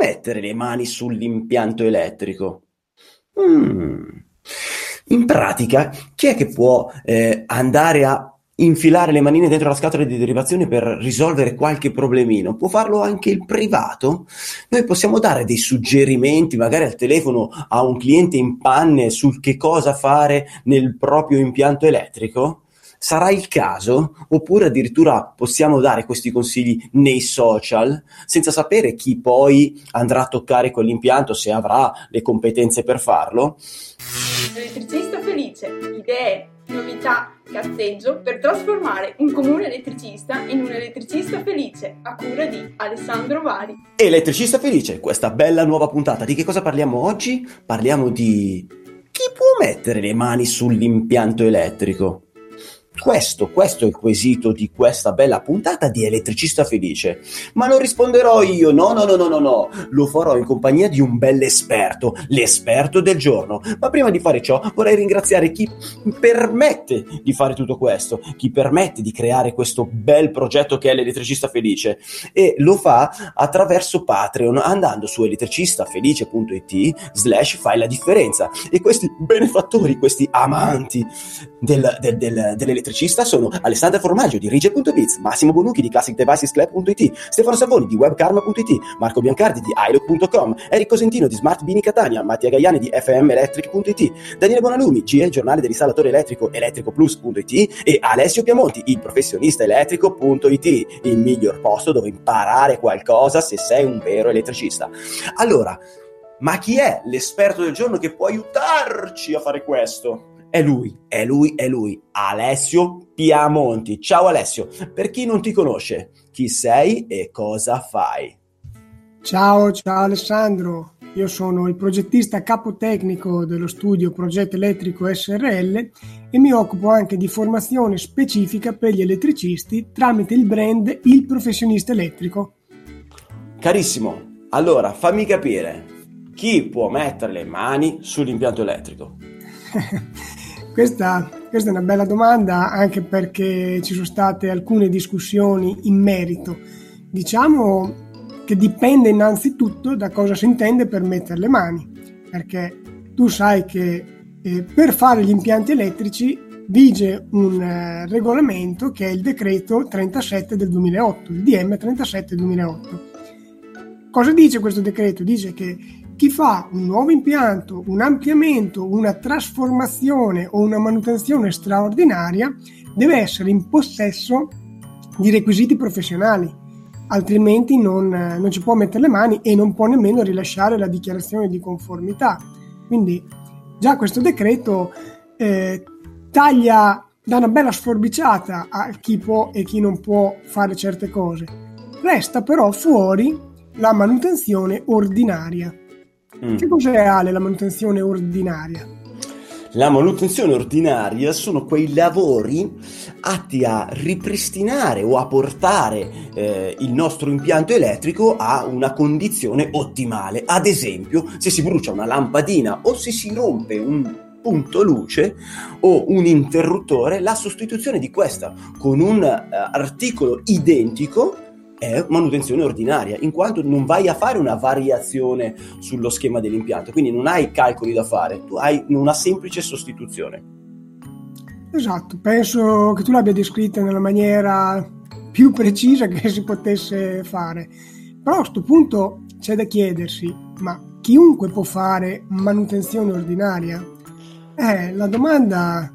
mettere le mani sull'impianto elettrico? Mm. In pratica, chi è che può eh, andare a infilare le manine dentro la scatola di derivazione per risolvere qualche problemino, può farlo anche il privato. Noi possiamo dare dei suggerimenti, magari al telefono a un cliente in panne sul che cosa fare nel proprio impianto elettrico? Sarà il caso? Oppure addirittura possiamo dare questi consigli nei social senza sapere chi poi andrà a toccare quell'impianto, se avrà le competenze per farlo? Elettricista felice, idee, novità, cazzeggio per trasformare un comune elettricista in un elettricista felice a cura di Alessandro Vari. Elettricista felice, questa bella nuova puntata. Di che cosa parliamo oggi? Parliamo di chi può mettere le mani sull'impianto elettrico? Questo, questo è il quesito di questa bella puntata di Elettricista Felice. Ma non risponderò io, no, no, no, no, no, no. Lo farò in compagnia di un bell'esperto, l'esperto del giorno. Ma prima di fare ciò vorrei ringraziare chi permette di fare tutto questo, chi permette di creare questo bel progetto che è l'Elettricista Felice. E lo fa attraverso Patreon, andando su elettricistafelice.it slash fai la differenza. E questi benefattori, questi amanti del, del, del, dell'elettricità elettricista sono Alessandra Formaggio di Rige.biz, Massimo Bonucchi di ClassicDevicesClub.it, Stefano Savoni di WebKarma.it, Marco Biancardi di iLook.com, Eric Cosentino di Smart Bini Catania, Mattia Gaiani di FMElectric.it, Daniele Bonalumi, GE Giornale dell'installatore elettrico elettricoplus.it e Alessio Piamonti, il professionista elettrico.it, il miglior posto dove imparare qualcosa se sei un vero elettricista. Allora, ma chi è l'esperto del giorno che può aiutarci a fare questo? È lui, è lui, è lui, Alessio Piamonti. Ciao Alessio, per chi non ti conosce, chi sei e cosa fai? Ciao, ciao Alessandro, io sono il progettista capotecnico dello studio Progetto Elettrico SRL e mi occupo anche di formazione specifica per gli elettricisti tramite il brand Il Professionista Elettrico. Carissimo, allora fammi capire, chi può mettere le mani sull'impianto elettrico? Questa, questa, è una bella domanda anche perché ci sono state alcune discussioni in merito. Diciamo che dipende innanzitutto da cosa si intende per mettere le mani, perché tu sai che eh, per fare gli impianti elettrici vige un eh, regolamento che è il decreto 37 del 2008, il DM 37 del 2008. Cosa dice questo decreto? Dice che chi fa un nuovo impianto, un ampliamento, una trasformazione o una manutenzione straordinaria deve essere in possesso di requisiti professionali, altrimenti non, non ci può mettere le mani e non può nemmeno rilasciare la dichiarazione di conformità. Quindi già questo decreto eh, taglia, dà una bella sforbiciata a chi può e chi non può fare certe cose. Resta però fuori la manutenzione ordinaria. Mm. Che cos'è Ale la manutenzione ordinaria? La manutenzione ordinaria sono quei lavori atti a ripristinare o a portare eh, il nostro impianto elettrico a una condizione ottimale. Ad esempio, se si brucia una lampadina o se si rompe un punto luce o un interruttore, la sostituzione di questa con un uh, articolo identico è manutenzione ordinaria, in quanto non vai a fare una variazione sullo schema dell'impianto, quindi non hai calcoli da fare, tu hai una semplice sostituzione. Esatto, penso che tu l'abbia descritta nella maniera più precisa che si potesse fare. Però a questo punto c'è da chiedersi, ma chiunque può fare manutenzione ordinaria? Eh, la domanda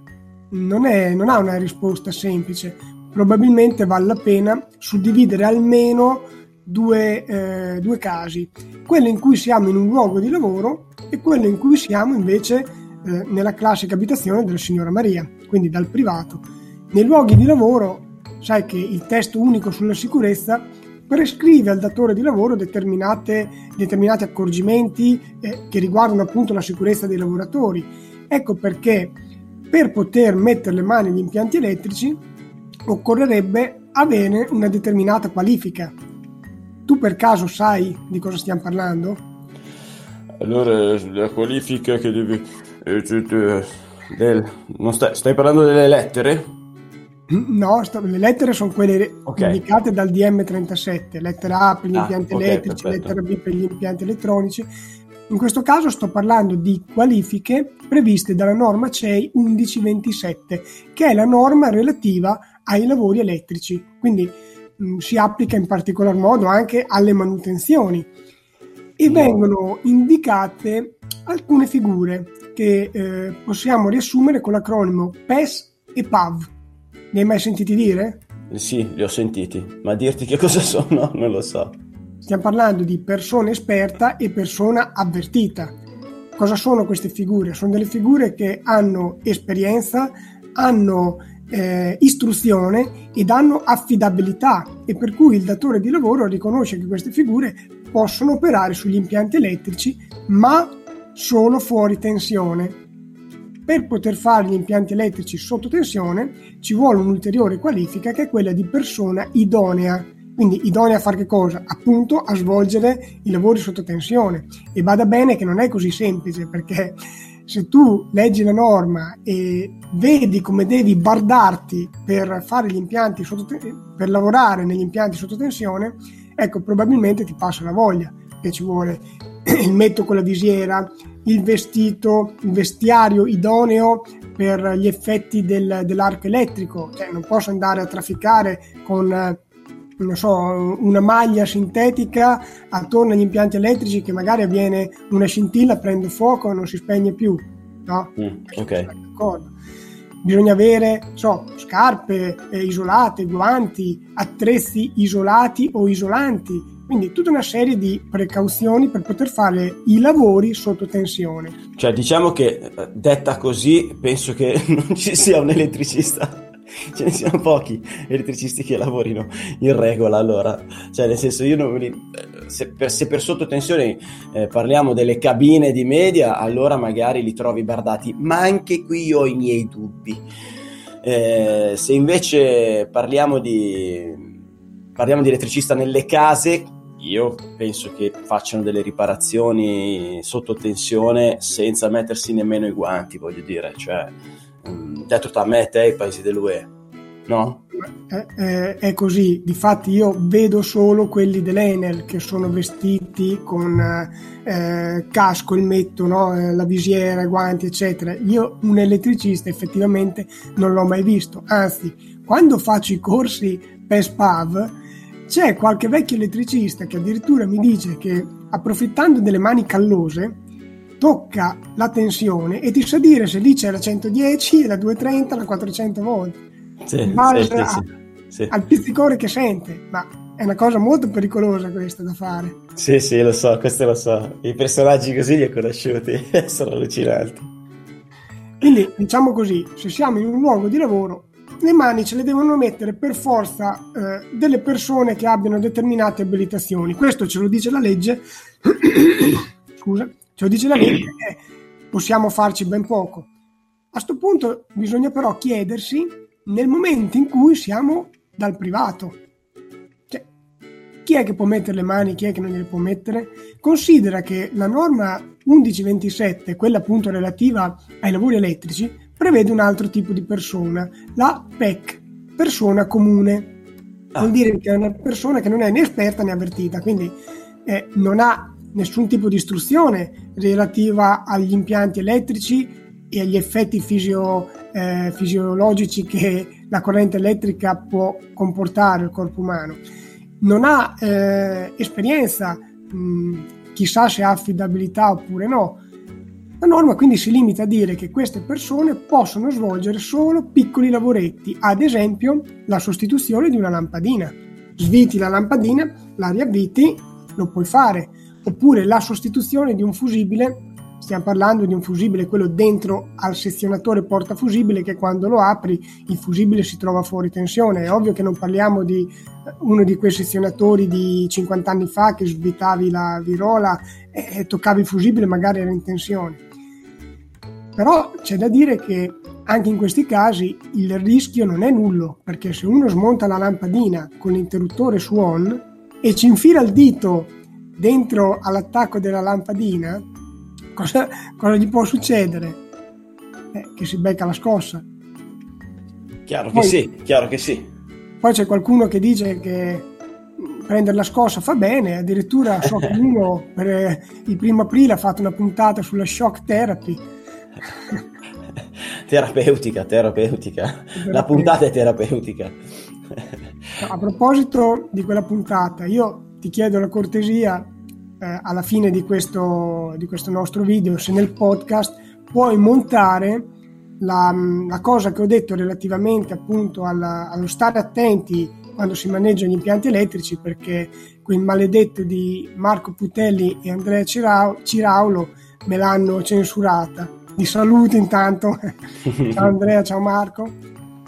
non, è, non ha una risposta semplice, probabilmente vale la pena suddividere almeno due, eh, due casi, quello in cui siamo in un luogo di lavoro e quello in cui siamo invece eh, nella classica abitazione della signora Maria, quindi dal privato. Nei luoghi di lavoro sai che il testo unico sulla sicurezza prescrive al datore di lavoro determinati accorgimenti eh, che riguardano appunto la sicurezza dei lavoratori. Ecco perché per poter mettere le mani agli impianti elettrici occorrerebbe avere una determinata qualifica. Tu per caso sai di cosa stiamo parlando? Allora, la qualifica che devi... Eh, del, non stai, stai parlando delle lettere? No, sto, le lettere sono quelle okay. indicate dal DM37, lettera A per gli ah, impianti okay, elettrici, perfetto. lettera B per gli impianti elettronici. In questo caso sto parlando di qualifiche previste dalla norma CEI 1127, che è la norma relativa ai lavori elettrici, quindi mh, mm, si applica in particolar modo anche alle manutenzioni e vengono indicate alcune figure che eh, possiamo riassumere con l'acronimo PES e PAV. Ne hai mai sentiti dire? Sì, li ho sentiti, ma dirti che cosa sono non lo so. Stiamo parlando di persona esperta e persona avvertita. Cosa sono queste figure? Sono delle figure che hanno esperienza, hanno eh, istruzione ed hanno affidabilità e per cui il datore di lavoro riconosce che queste figure possono operare sugli impianti elettrici ma solo fuori tensione per poter fare gli impianti elettrici sotto tensione ci vuole un'ulteriore qualifica che è quella di persona idonea. Quindi idonea a fare che cosa? Appunto a svolgere i lavori sotto tensione. E vada bene che non è così semplice perché se tu leggi la norma e vedi come devi bardarti per te- per lavorare negli impianti sotto tensione, ecco probabilmente ti passa la voglia che ci vuole il metto con la visiera, il vestito, il vestiario idoneo per gli effetti del, dell'arco elettrico, cioè non posso andare a trafficare con non so, una maglia sintetica attorno agli impianti elettrici che magari avviene una scintilla, prende fuoco e non si spegne più. No? Mm, ok. Bisogna avere so, scarpe eh, isolate, guanti, attrezzi isolati o isolanti, quindi tutta una serie di precauzioni per poter fare i lavori sotto tensione. Cioè diciamo che eh, detta così penso che non ci sia un elettricista ce ne siano pochi elettricisti che lavorino in regola allora. Cioè nel senso io non se per, se per sottotensione eh, parliamo delle cabine di media allora magari li trovi bardati ma anche qui ho i miei dubbi. Eh, se invece parliamo di parliamo di elettricista nelle case io penso che facciano delle riparazioni sotto tensione senza mettersi nemmeno i guanti, voglio dire, cioè detto tra me e te i paesi dell'UE, no? È, è, è, così, difatti io vedo solo quelli dell'Enel che sono vestiti con eh, casco, il metto, no? Eh, la visiera, i guanti, eccetera. Io un elettricista effettivamente non l'ho mai visto, anzi, quando faccio i corsi per SPAV c'è qualche vecchio elettricista che addirittura mi dice che approfittando delle mani callose tocca la tensione e ti sa dire se lì c'è la 110, la 230, la 400 volt. Sì, in base sì, a, sì, al pizzicore che sente, ma è una cosa molto pericolosa questa da fare. Sì, sì, lo so, questo lo so. I personaggi così li ho conosciuti, sono allucinanti. Quindi, diciamo così, se siamo in un luogo di lavoro, le mani ce le devono mettere per forza eh, delle persone che abbiano determinate abilitazioni. Questo ce lo dice la legge. Scusa, ce lo dice la legge e possiamo farci ben poco. A questo punto bisogna però chiedersi nel momento in cui siamo dal privato. Cioè, chi è che può mettere le mani, chi è che non gliele può mettere? Considera che la norma 1127, quella appunto relativa ai lavori elettrici, prevede un altro tipo di persona, la PEC, persona comune. Ah. Vuol dire che è una persona che non è né esperta né avvertita, quindi eh, non ha nessun tipo di istruzione relativa agli impianti elettrici e agli effetti fisio, eh, fisiologici che la corrente elettrica può comportare al corpo umano. Non ha eh, esperienza, mh, chissà se ha affidabilità oppure no, la norma quindi si limita a dire che queste persone possono svolgere solo piccoli lavoretti, ad esempio la sostituzione di una lampadina. Sviti la lampadina, la riavviti, lo puoi fare. Oppure la sostituzione di un fusibile Stiamo parlando di un fusibile, quello dentro al sezionatore portafusibile che quando lo apri il fusibile si trova fuori tensione. È ovvio che non parliamo di eh, uno di quei sezionatori di 50 anni fa che svitavi la virola e toccavi il fusibile magari era in tensione. Però c'è da dire che anche in questi casi il rischio non è nullo, perché se uno smonta la lampadina con l'interruttore su on e ci infila il dito dentro all'attacco della lampadina, cosa, cosa gli può succedere? Eh, che si becca la scossa. Chiaro poi, che sì, chiaro che sì. Poi c'è qualcuno che dice che prendere la scossa fa bene, addirittura so che uno per eh, il primo aprile ha fatto una puntata sulla shock therapy. terapeutica, terapeutica. La puntata è terapeutica. A proposito di quella puntata, io ti chiedo la cortesia eh, alla fine di questo, di questo nostro video, se nel podcast puoi montare la, la, cosa che ho detto relativamente appunto alla, allo stare attenti quando si maneggiano gli impianti elettrici perché quei maledetti di Marco Putelli e Andrea Ciraulo me l'hanno censurata. Di saluto intanto, ciao Andrea, ciao Marco.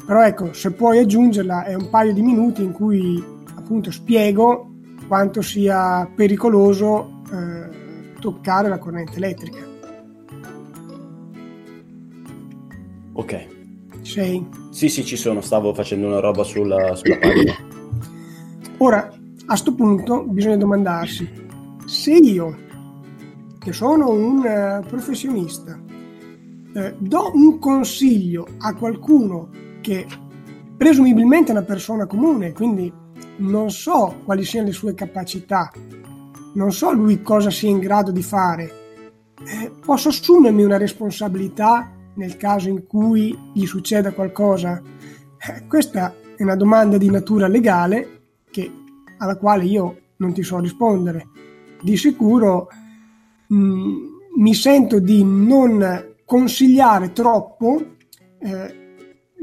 Però ecco, se puoi aggiungerla è un paio di minuti in cui appunto spiego quanto sia pericoloso eh, toccare la corrente elettrica. Ok. Sei? Sì, sì, ci sono, stavo facendo una roba sulla, sulla pagina. Ora, a questo punto bisogna domandarsi, se io, che sono un uh, professionista, eh, do un consiglio a qualcuno che presumibilmente è una persona comune, quindi non so quali siano le sue capacità, non so lui cosa sia in grado di fare, eh, posso assumermi una responsabilità nel caso in cui gli succeda qualcosa? Eh, questa è una domanda di natura legale che, alla quale io non ti so rispondere. Di sicuro mh, mm, mi sento di non consigliare troppo eh,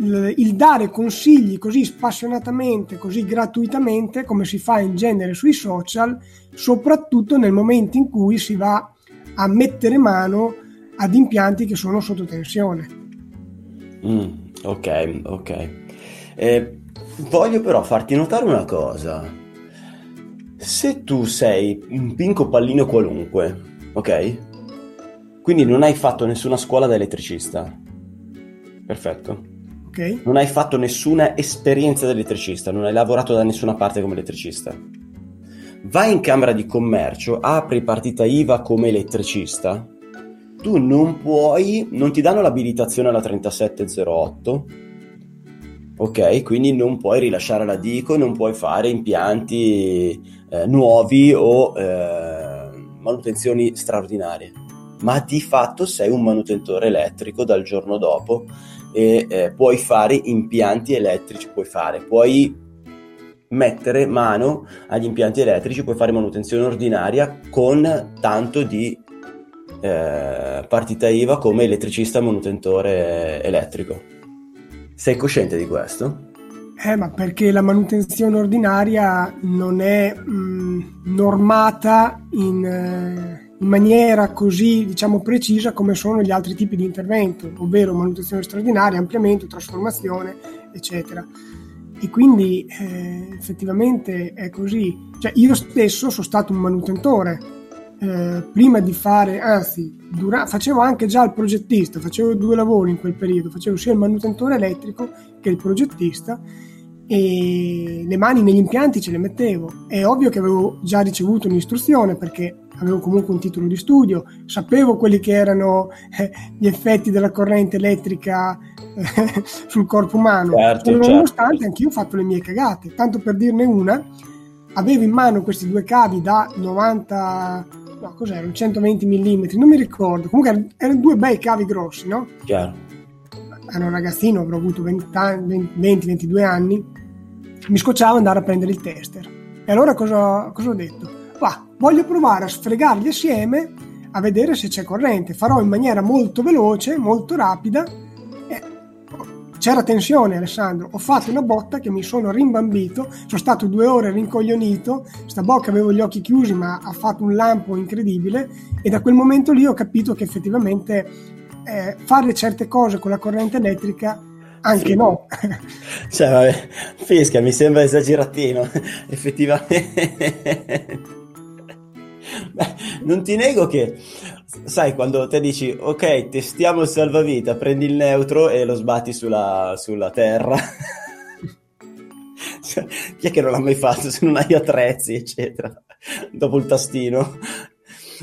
il, dare consigli così spassionatamente, così gratuitamente, come si fa in genere sui social, soprattutto nel momento in cui si va a mettere mano ad impianti che sono sotto tensione. Mm, ok, ok. Eh, voglio però farti notare una cosa. Se tu sei un pinco pallino qualunque, ok? Quindi non hai fatto nessuna scuola da elettricista. Perfetto. Ok. Non hai fatto nessuna esperienza da elettricista, non hai lavorato da nessuna parte come elettricista. Vai in camera di commercio, apri partita IVA come elettricista tu non puoi, non ti danno l'abilitazione alla 3708, ok? Quindi non puoi rilasciare la DICO, non puoi fare impianti eh, nuovi o eh, manutenzioni straordinarie, ma di fatto sei un manutentore elettrico dal giorno dopo e eh, puoi fare impianti elettrici, puoi fare, puoi mettere mano agli impianti elettrici, puoi fare manutenzione ordinaria con tanto di eh, partita IVA come elettricista manutentore elettrico. Sei cosciente di questo? Eh, ma perché la manutenzione ordinaria non è mh, mm, normata in, eh, in, maniera così, diciamo, precisa come sono gli altri tipi di intervento, ovvero manutenzione straordinaria, ampliamento, trasformazione, eccetera. E quindi eh, effettivamente è così. Cioè, io stesso sono stato un manutentore, eh, prima di fare, anzi, dura, facevo anche già il progettista, facevo due lavori in quel periodo, facevo sia il manutentore elettrico che il progettista e le mani negli impianti ce le mettevo. È ovvio che avevo già ricevuto un'istruzione perché avevo comunque un titolo di studio, sapevo quelli che erano eh, gli effetti della corrente elettrica eh, sul corpo umano, certo, certo. nonostante anch'io ho fatto le mie cagate. Tanto per dirne una, avevo in mano questi due cavi da 90 no, cos'erano? 120 mm, non mi ricordo. Comunque erano due bei cavi grossi, no? Chiaro. Ero un ragazzino, avrò avuto 20-22 anni. Mi scocciavo andare a prendere il tester. E allora cosa, cosa ho detto? Va, voglio provare a sfregarli assieme a vedere se c'è corrente. Farò in maniera molto veloce, molto rapida c'era tensione Alessandro, ho fatto una botta che mi sono rimbambito, sono stato due ore rincoglionito, sta bocca avevo gli occhi chiusi ma ha fatto un lampo incredibile e da quel momento lì ho capito che effettivamente eh, fare certe cose con la corrente elettrica anche sì. no. cioè, vabbè, Fisca mi sembra esageratino, effettivamente. Non ti nego che sai quando te dici ok testiamo il salvavita prendi il neutro e lo sbatti sulla, sulla terra. Cioè, chi è che non l'ha mai fatto se non hai attrezzi eccetera? Dopo il tastino.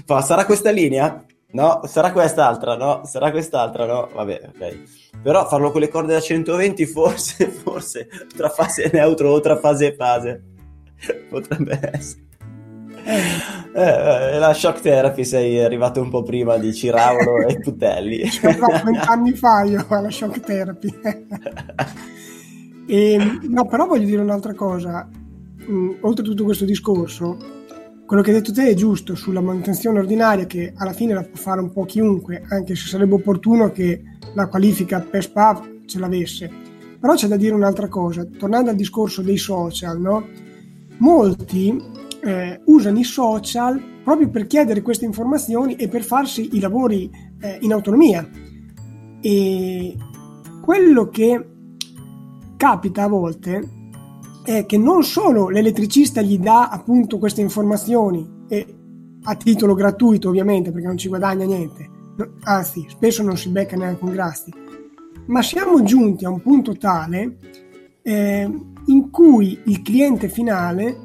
Fa, sarà questa linea? no sarà quest'altra no sarà quest'altra no. Vabbè ok. Però farlo con le corde da 120 forse, forse tra fase neutro o tra fase e fase. Potrebbe essere. Eh, eh, la shock therapy sei arrivato un po' prima di Ciraulo e Putelli. Vent'anni fa io alla shock therapy. e, no, però voglio dire un'altra cosa. Mm, oltre a tutto questo discorso, quello che hai detto te è giusto sulla manutenzione ordinaria che alla fine la può fare un po' chiunque, anche se sarebbe opportuno che la qualifica PESPA ce l'avesse. Però c'è da dire un'altra cosa, tornando al discorso dei social, no? molti eh, usano i social proprio per chiedere queste informazioni e per farsi i lavori eh, in autonomia. E quello che capita a volte è che non solo l'elettricista gli dà appunto queste informazioni e a titolo gratuito ovviamente perché non ci guadagna niente, anzi spesso non si becca neanche un grasti, ma siamo giunti a un punto tale eh, in cui il cliente finale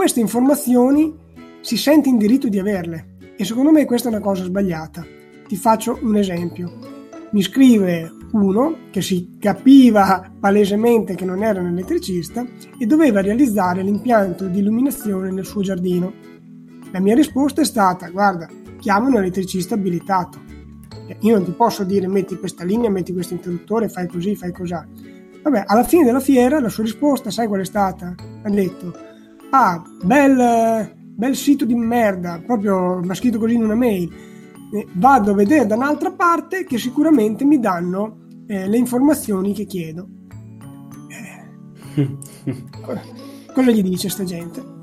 queste informazioni si sente in diritto di averle e secondo me questa è una cosa sbagliata. Ti faccio un esempio mi scrive uno che si capiva palesemente che non era un elettricista e doveva realizzare l'impianto di illuminazione nel suo giardino. La mia risposta è stata: guarda, chiama un elettricista abilitato. Io non ti posso dire metti questa linea, metti questo interruttore, fai così, fai così. Vabbè, alla fine della fiera la sua risposta, sai qual è stata? Ha detto: Ah, bel, bel sito di merda, proprio mi ha scritto così in una mail vado a vedere da un'altra parte che sicuramente mi danno eh, le informazioni che chiedo. Eh. Cosa gli dice sta gente?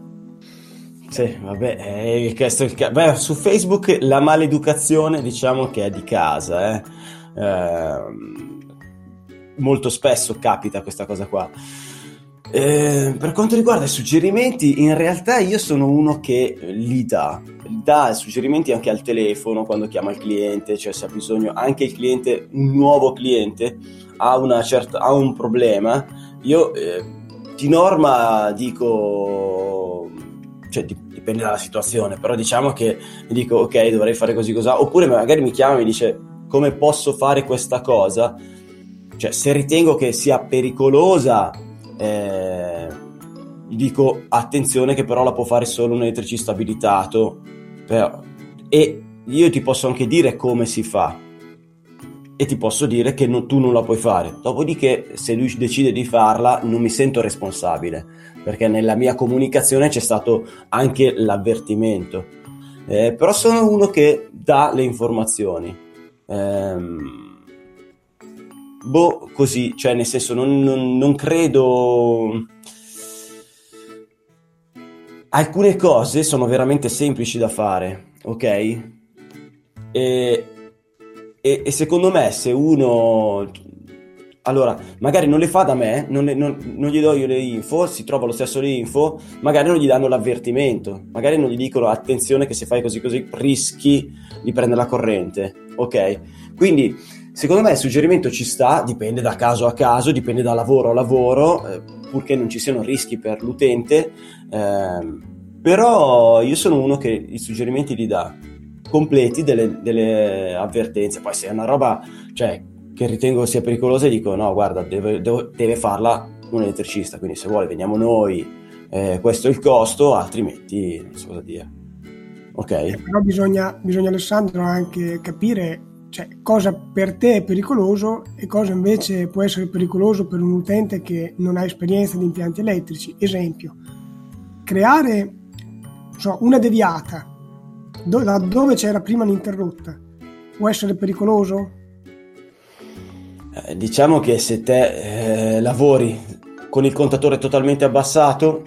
Sì, vabbè, eh, questo è il Beh, su Facebook la maleducazione diciamo che è di casa, eh. Eh, molto spesso capita questa cosa qua. Eh, per quanto riguarda i suggerimenti, in realtà io sono uno che li dà, dà suggerimenti anche al telefono quando chiama il cliente, cioè se ha bisogno anche il cliente, un nuovo cliente ha, certa, ha un problema, io eh, di norma dico, cioè dipende dalla situazione, però diciamo che dico ok dovrei fare così cosa, oppure magari mi chiama e mi dice come posso fare questa cosa, cioè se ritengo che sia pericolosa eh, dico attenzione che però la può fare solo un elettricista abilitato. Però, e io ti posso anche dire come si fa. E ti posso dire che non, tu non la puoi fare. Dopodiché se lui decide di farla non mi sento responsabile perché nella mia comunicazione c'è stato anche l'avvertimento. Eh, però sono uno che dà le informazioni. Ehm, boh, così, cioè nel senso non, non, non credo... Alcune cose sono veramente semplici da fare, ok? E, e, e secondo me se uno allora, magari non le fa da me, non, le, non, non, gli do io le info, si trova lo stesso le info, magari non gli danno l'avvertimento, magari non gli dicono attenzione che se fai così così rischi di prendere la corrente, ok? Quindi Secondo me il suggerimento ci sta, dipende da caso a caso, dipende da lavoro a lavoro, eh, purché non ci siano rischi per l'utente, eh, però io sono uno che i suggerimenti li dà completi delle, delle avvertenze, poi se è una roba cioè, che ritengo sia pericolosa dico no guarda deve, deve farla un elettricista, quindi se vuole veniamo noi, eh, questo è il costo, altrimenti non so cosa dire. Ok. Eh, però bisogna, bisogna Alessandro anche capire cioè, cosa per te è pericoloso e cosa invece può essere pericoloso per un utente che non ha esperienza di impianti elettrici. Esempio, creare so, una deviata do- dove c'era prima un'interrotta può essere pericoloso? Eh, diciamo che se te eh, lavori con il contatore totalmente abbassato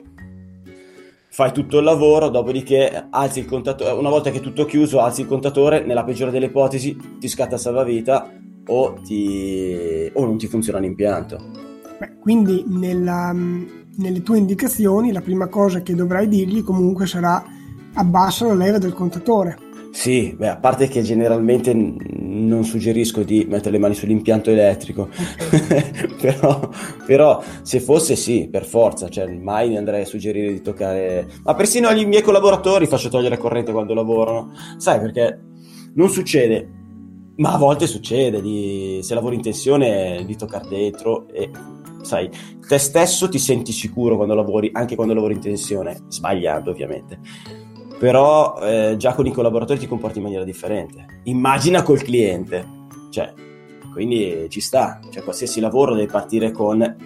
fai tutto il lavoro, dopodiché alzi il contatore, una volta che è tutto chiuso, alzi il contatore, nella peggiore delle ipotesi ti scatta salvavita o, ti... o non ti funziona l'impianto. Beh, quindi nella, nelle tue indicazioni la prima cosa che dovrai dirgli comunque sarà abbassa la leva del contatore sì, beh, a parte che generalmente non suggerisco di mettere le mani sull'impianto elettrico, però, però, se fosse sì, per forza, cioè mai ne andrei a suggerire di toccare, ma persino agli miei collaboratori faccio togliere corrente quando lavorano, sai perché non succede Ma a volte succede, di, se lavori in tensione, di toccare dentro e sai, te stesso ti senti sicuro quando lavori, anche quando lavori in tensione, sbagliando ovviamente. Però eh, già con i collaboratori ti comporti in maniera differente. Immagina col cliente, cioè, quindi ci sta, cioè qualsiasi lavoro deve partire con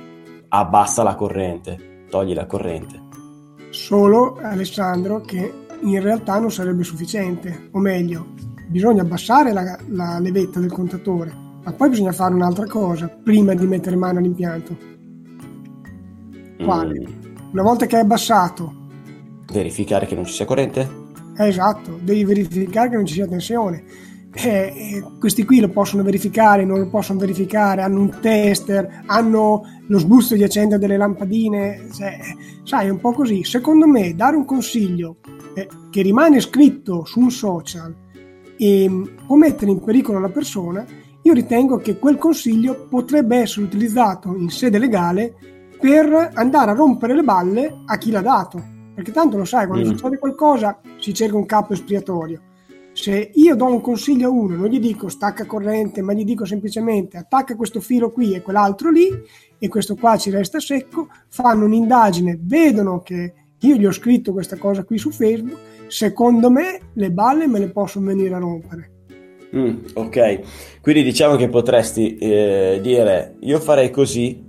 abbassa la corrente, togli la corrente. Solo Alessandro che in realtà non sarebbe sufficiente, o meglio, bisogna abbassare la, la levetta del contatore, ma poi bisogna fare un'altra cosa prima di mettere mano all'impianto. Quale? Mm. Una volta che è abbassato. Verificare che non ci sia corrente? Esatto, devi verificare che non ci sia tensione. Eh, eh, questi qui lo possono verificare, non lo possono verificare, hanno un tester, hanno lo sbusto di accendere delle lampadine, cioè, sai, è un po' così. Secondo me dare un consiglio eh, che rimane scritto su un social e mm, può mettere in pericolo la persona, io ritengo che quel consiglio potrebbe essere utilizzato in sede legale per andare a rompere le balle a chi l'ha dato. Perché tanto lo sai, quando mm. succede qualcosa si cerca un capo espiatorio. Se io do un consiglio a uno, non gli dico stacca corrente, ma gli dico semplicemente attacca questo filo qui e quell'altro lì, e questo qua ci resta secco, fanno un'indagine, vedono che io gli ho scritto questa cosa qui su Facebook, secondo me le balle me le possono venire a rompere. Mm, ok, quindi diciamo che potresti eh, dire io farei così,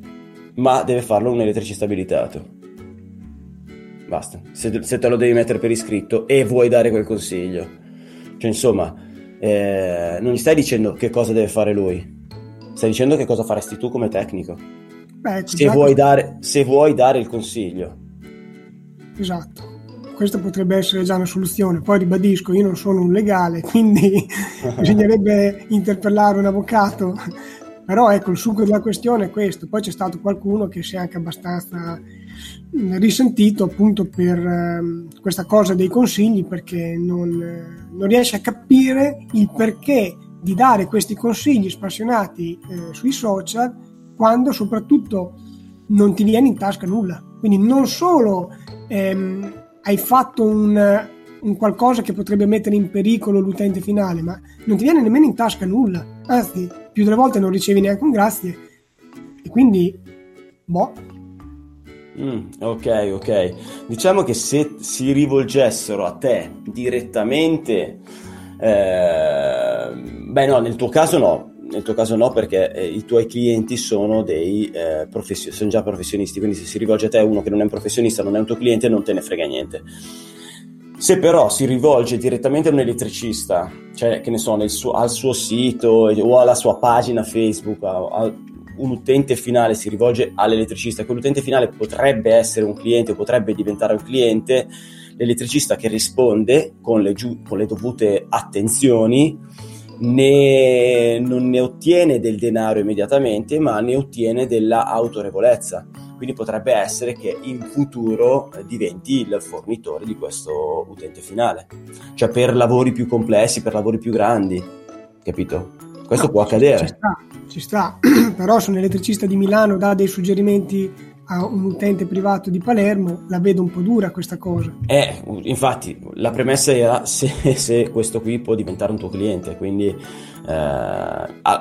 ma deve farlo un elettricista abilitato. Basta, se, se, te lo devi mettere per iscritto e vuoi dare quel consiglio. Cioè, insomma, eh, non gli stai dicendo che cosa deve fare lui, stai dicendo che cosa faresti tu come tecnico. Beh, se, vuoi dare, se vuoi dare il consiglio. Esatto questa potrebbe essere già una soluzione. Poi ribadisco, io non sono un legale, quindi bisognerebbe interpellare un avvocato. Però ecco, il succo della questione è questo. Poi c'è stato qualcuno che si è anche abbastanza mm, risentito appunto per eh, questa cosa dei consigli perché non, eh, non, riesce a capire il perché di dare questi consigli spassionati eh, sui social quando soprattutto non ti viene in tasca nulla. Quindi non solo ehm, hai fatto un, un, qualcosa che potrebbe mettere in pericolo l'utente finale, ma non ti viene nemmeno in tasca nulla. Anzi, più delle volte non ricevi neanche un grazie. E quindi, boh. Mm, ok, ok. Diciamo che se si rivolgessero a te direttamente, eh, beh no, nel tuo caso no, nel tuo caso no perché eh, i tuoi clienti sono, dei, eh, profession- sono già professionisti, quindi se si rivolge a te uno che non è un professionista, non è un tuo cliente, non te ne frega niente. Se però si rivolge direttamente a un elettricista, cioè che ne so, suo, al suo sito o alla sua pagina Facebook, a, a un utente finale si rivolge all'elettricista, quell'utente finale potrebbe essere un cliente o potrebbe diventare un cliente, l'elettricista che risponde con le, giu- con le dovute attenzioni ne, non ne ottiene del denaro immediatamente, ma ne ottiene della autorevolezza. Quindi potrebbe essere che in futuro eh, diventi il fornitore di questo utente finale, cioè per lavori più complessi, per lavori più grandi, capito? Questo no, può accadere. Ci sta, ci sta, però se un elettricista di Milano dà dei suggerimenti a un utente privato di Palermo, la vedo un po' dura questa cosa. Eh, infatti, la premessa era se, se questo qui può diventare un tuo cliente, quindi eh,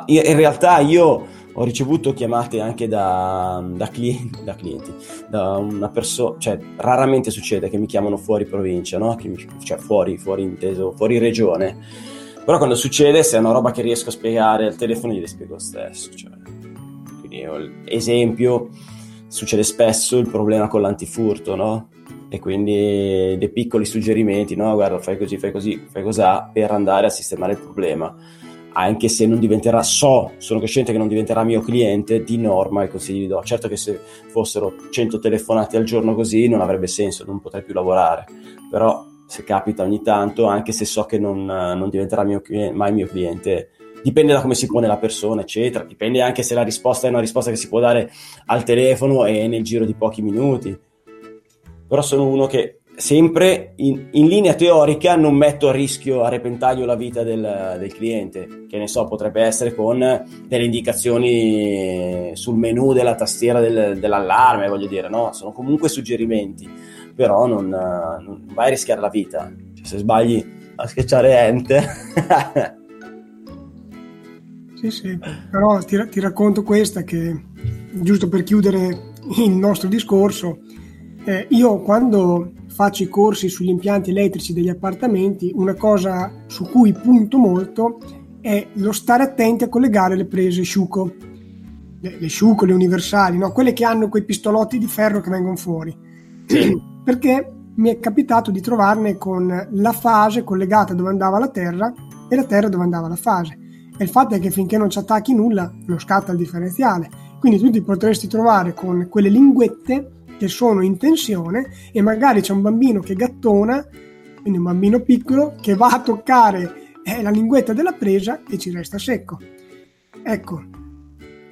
in realtà io ho ricevuto chiamate anche da, da, clienti, da clienti, da una persona, cioè raramente succede che mi chiamano fuori provincia, no? cioè fuori, fuori inteso, fuori regione, però quando succede se è una roba che riesco a spiegare al telefono gliele spiego lo stesso, cioè, quindi esempio succede spesso il problema con l'antifurto, no? E quindi dei piccoli suggerimenti, no? Guarda, fai così, fai così, fai cos'ha per andare a sistemare il problema. Anche se non diventerà, so, sono cosciente che non diventerà mio cliente, di norma i consigli gli do. Certo che se fossero 100 telefonate al giorno così non avrebbe senso, non potrei più lavorare. Però se capita ogni tanto, anche se so che non, non diventerà mio, mai mio cliente, dipende da come si pone la persona, eccetera. Dipende anche se la risposta è una risposta che si può dare al telefono e nel giro di pochi minuti. Però sono uno che sempre in, in linea teorica non metto a rischio, a repentaglio la vita del, del, cliente, che ne so, potrebbe essere con delle indicazioni sul menu della tastiera del, dell'allarme, voglio dire, no? Sono comunque suggerimenti, però non, non vai a rischiare la vita. Cioè, se sbagli a schiacciare enter Sì, sì, però ti, ti racconto questa che, giusto per chiudere il nostro discorso, eh, io quando faccio i corsi sugli impianti elettrici degli appartamenti, una cosa su cui punto molto è lo stare attenti a collegare le prese sciuco, le, le sciuco, le universali, no? quelle che hanno quei pistolotti di ferro che vengono fuori. Perché mi è capitato di trovarne con la fase collegata dove andava la terra e la terra dove andava la fase. E il fatto è che finché non ci attacchi nulla non scatta il differenziale. Quindi tu ti potresti trovare con quelle linguette che sono in tensione e magari c'è un bambino che gattona, quindi un bambino piccolo, che va a toccare eh, la linguetta della presa e ci resta secco. Ecco,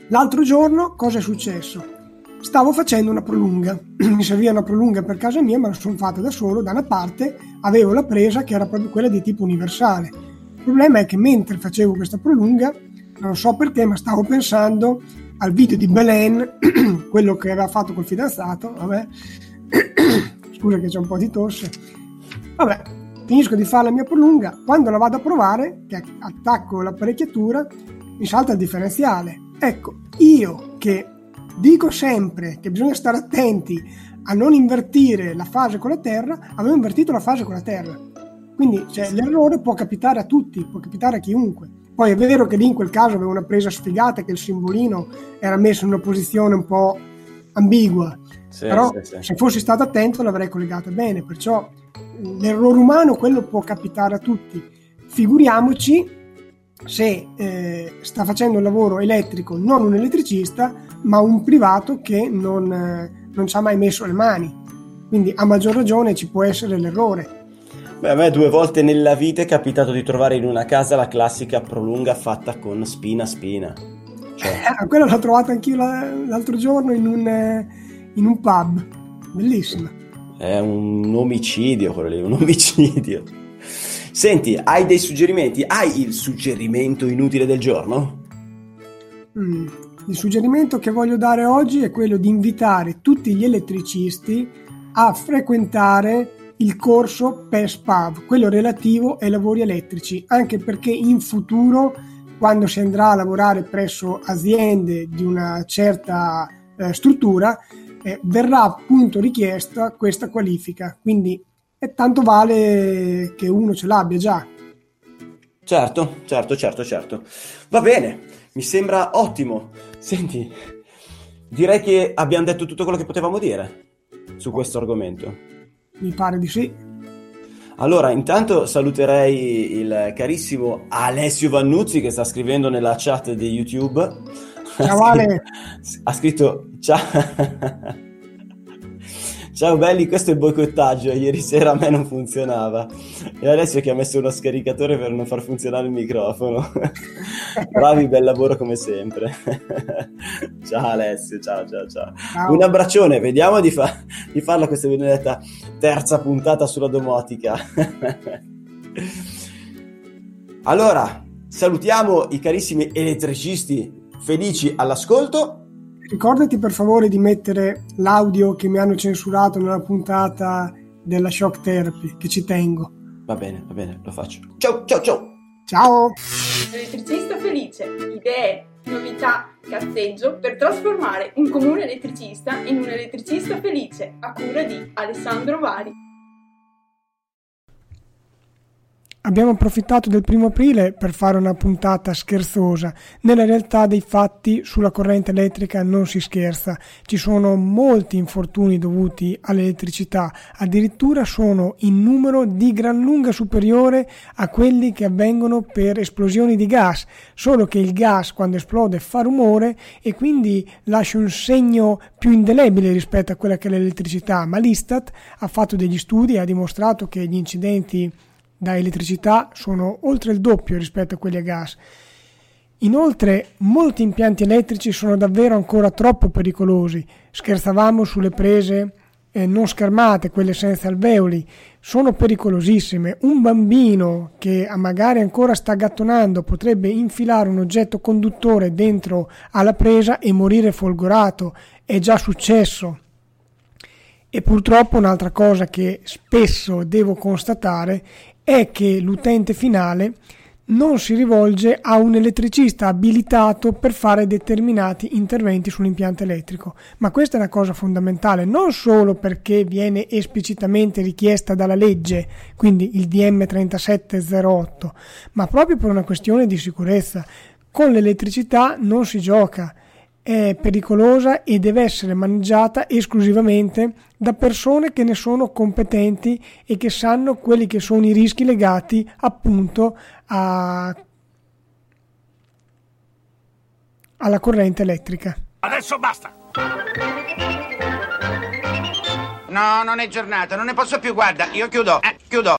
l'altro giorno cosa è successo? Stavo facendo una prolunga, mi serviva una prolunga per casa mia, ma la sono fatta da solo, da una parte avevo la presa che era proprio quella di tipo universale. Il problema è che mentre facevo questa prolunga, non so perché, ma stavo pensando al video di Belen, quello che aveva fatto col fidanzato, vabbè, scusa che c'è un po' di tosse, vabbè, finisco di fare la mia prolunga, quando la vado a provare, che attacco l'apparecchiatura, mi salta il differenziale. Ecco, io che dico sempre che bisogna stare attenti a non invertire la fase con la terra, avevo invertito la fase con la terra. Quindi cioè, l'errore può capitare a tutti, può capitare a chiunque. Poi è vero che lì in quel caso avevo una presa sfigata, che il simbolino era messo in una posizione un po' ambigua, sì, però sì, sì. se fossi stato attento l'avrei collegata bene, perciò l'errore umano quello può capitare a tutti. Figuriamoci se eh, sta facendo un lavoro elettrico non un elettricista, ma un privato che non, eh, non ci ha mai messo le mani. Quindi a maggior ragione ci può essere l'errore. Beh, a me due volte nella vita è capitato di trovare in una casa la classica prolunga fatta con spina spina. Cioè... Eh, quella l'ho trovata anch'io l'altro giorno in un, eh, in un pub. Bellissima. È un omicidio quello lì, un omicidio. Senti, hai dei suggerimenti? Hai il suggerimento inutile del giorno? Mm, il suggerimento che voglio dare oggi è quello di invitare tutti gli elettricisti a frequentare il corso PESPAV, quello relativo ai lavori elettrici, anche perché in futuro, quando si andrà a lavorare presso aziende di una certa eh, struttura, eh, verrà appunto richiesta questa qualifica. Quindi è tanto vale che uno ce l'abbia già. Certo, certo, certo, certo. Va bene, mi sembra ottimo. Senti, direi che abbiamo detto tutto quello che potevamo dire su questo argomento. Mi pare di sì. Allora, intanto saluterei il carissimo Alessio Vannuzzi che sta scrivendo nella chat di YouTube. Ciao Ale. Ha scritto ciao. Ciao belli, questo è il boicottaggio. Ieri sera a me non funzionava. E Alessio che ha messo uno scaricatore per non far funzionare il microfono. Bravi, bel lavoro come sempre. ciao Alessio, ciao ciao ciao. ciao. Un abbraccione, vediamo di, fa- di farla questa benedetta terza puntata sulla domotica. allora, salutiamo i carissimi elettricisti felici all'ascolto Ricordati per favore di mettere l'audio che mi hanno censurato nella puntata della shock therapy, che ci tengo. Va bene, va bene, lo faccio. Ciao, ciao, ciao. Ciao. Elettricista felice, idee, novità, cazzeggio per trasformare un comune elettricista in un elettricista felice, a cura di Alessandro Vari. Abbiamo approfittato del primo aprile per fare una puntata scherzosa. Nella realtà dei fatti sulla corrente elettrica non si scherza. Ci sono molti infortuni dovuti all'elettricità, addirittura sono in numero di gran lunga superiore a quelli che avvengono per esplosioni di gas, solo che il gas quando esplode fa rumore e quindi lascia un segno più indelebile rispetto a quella che è l'elettricità, ma l'Istat ha fatto degli studi e ha dimostrato che gli incidenti da elettricità sono oltre il doppio rispetto a quelli a gas. Inoltre, molti impianti elettrici sono davvero ancora troppo pericolosi. Scherzavamo sulle prese eh, non schermate, quelle senza alveoli, sono pericolosissime. Un bambino che magari ancora sta gattonando potrebbe infilare un oggetto conduttore dentro alla presa e morire folgorato. È già successo. E purtroppo un'altra cosa che spesso devo constatare è che l'utente finale non si rivolge a un elettricista abilitato per fare determinati interventi sull'impianto elettrico. Ma questa è una cosa fondamentale, non solo perché viene esplicitamente richiesta dalla legge, quindi il DM 3708, ma proprio per una questione di sicurezza. Con l'elettricità non si gioca è pericolosa e deve essere maneggiata esclusivamente da persone che ne sono competenti e che sanno quelli che sono i rischi legati appunto a, alla corrente elettrica. Adesso basta! No, non è giornata, non ne posso più, guarda, io chiudo, eh, chiudo.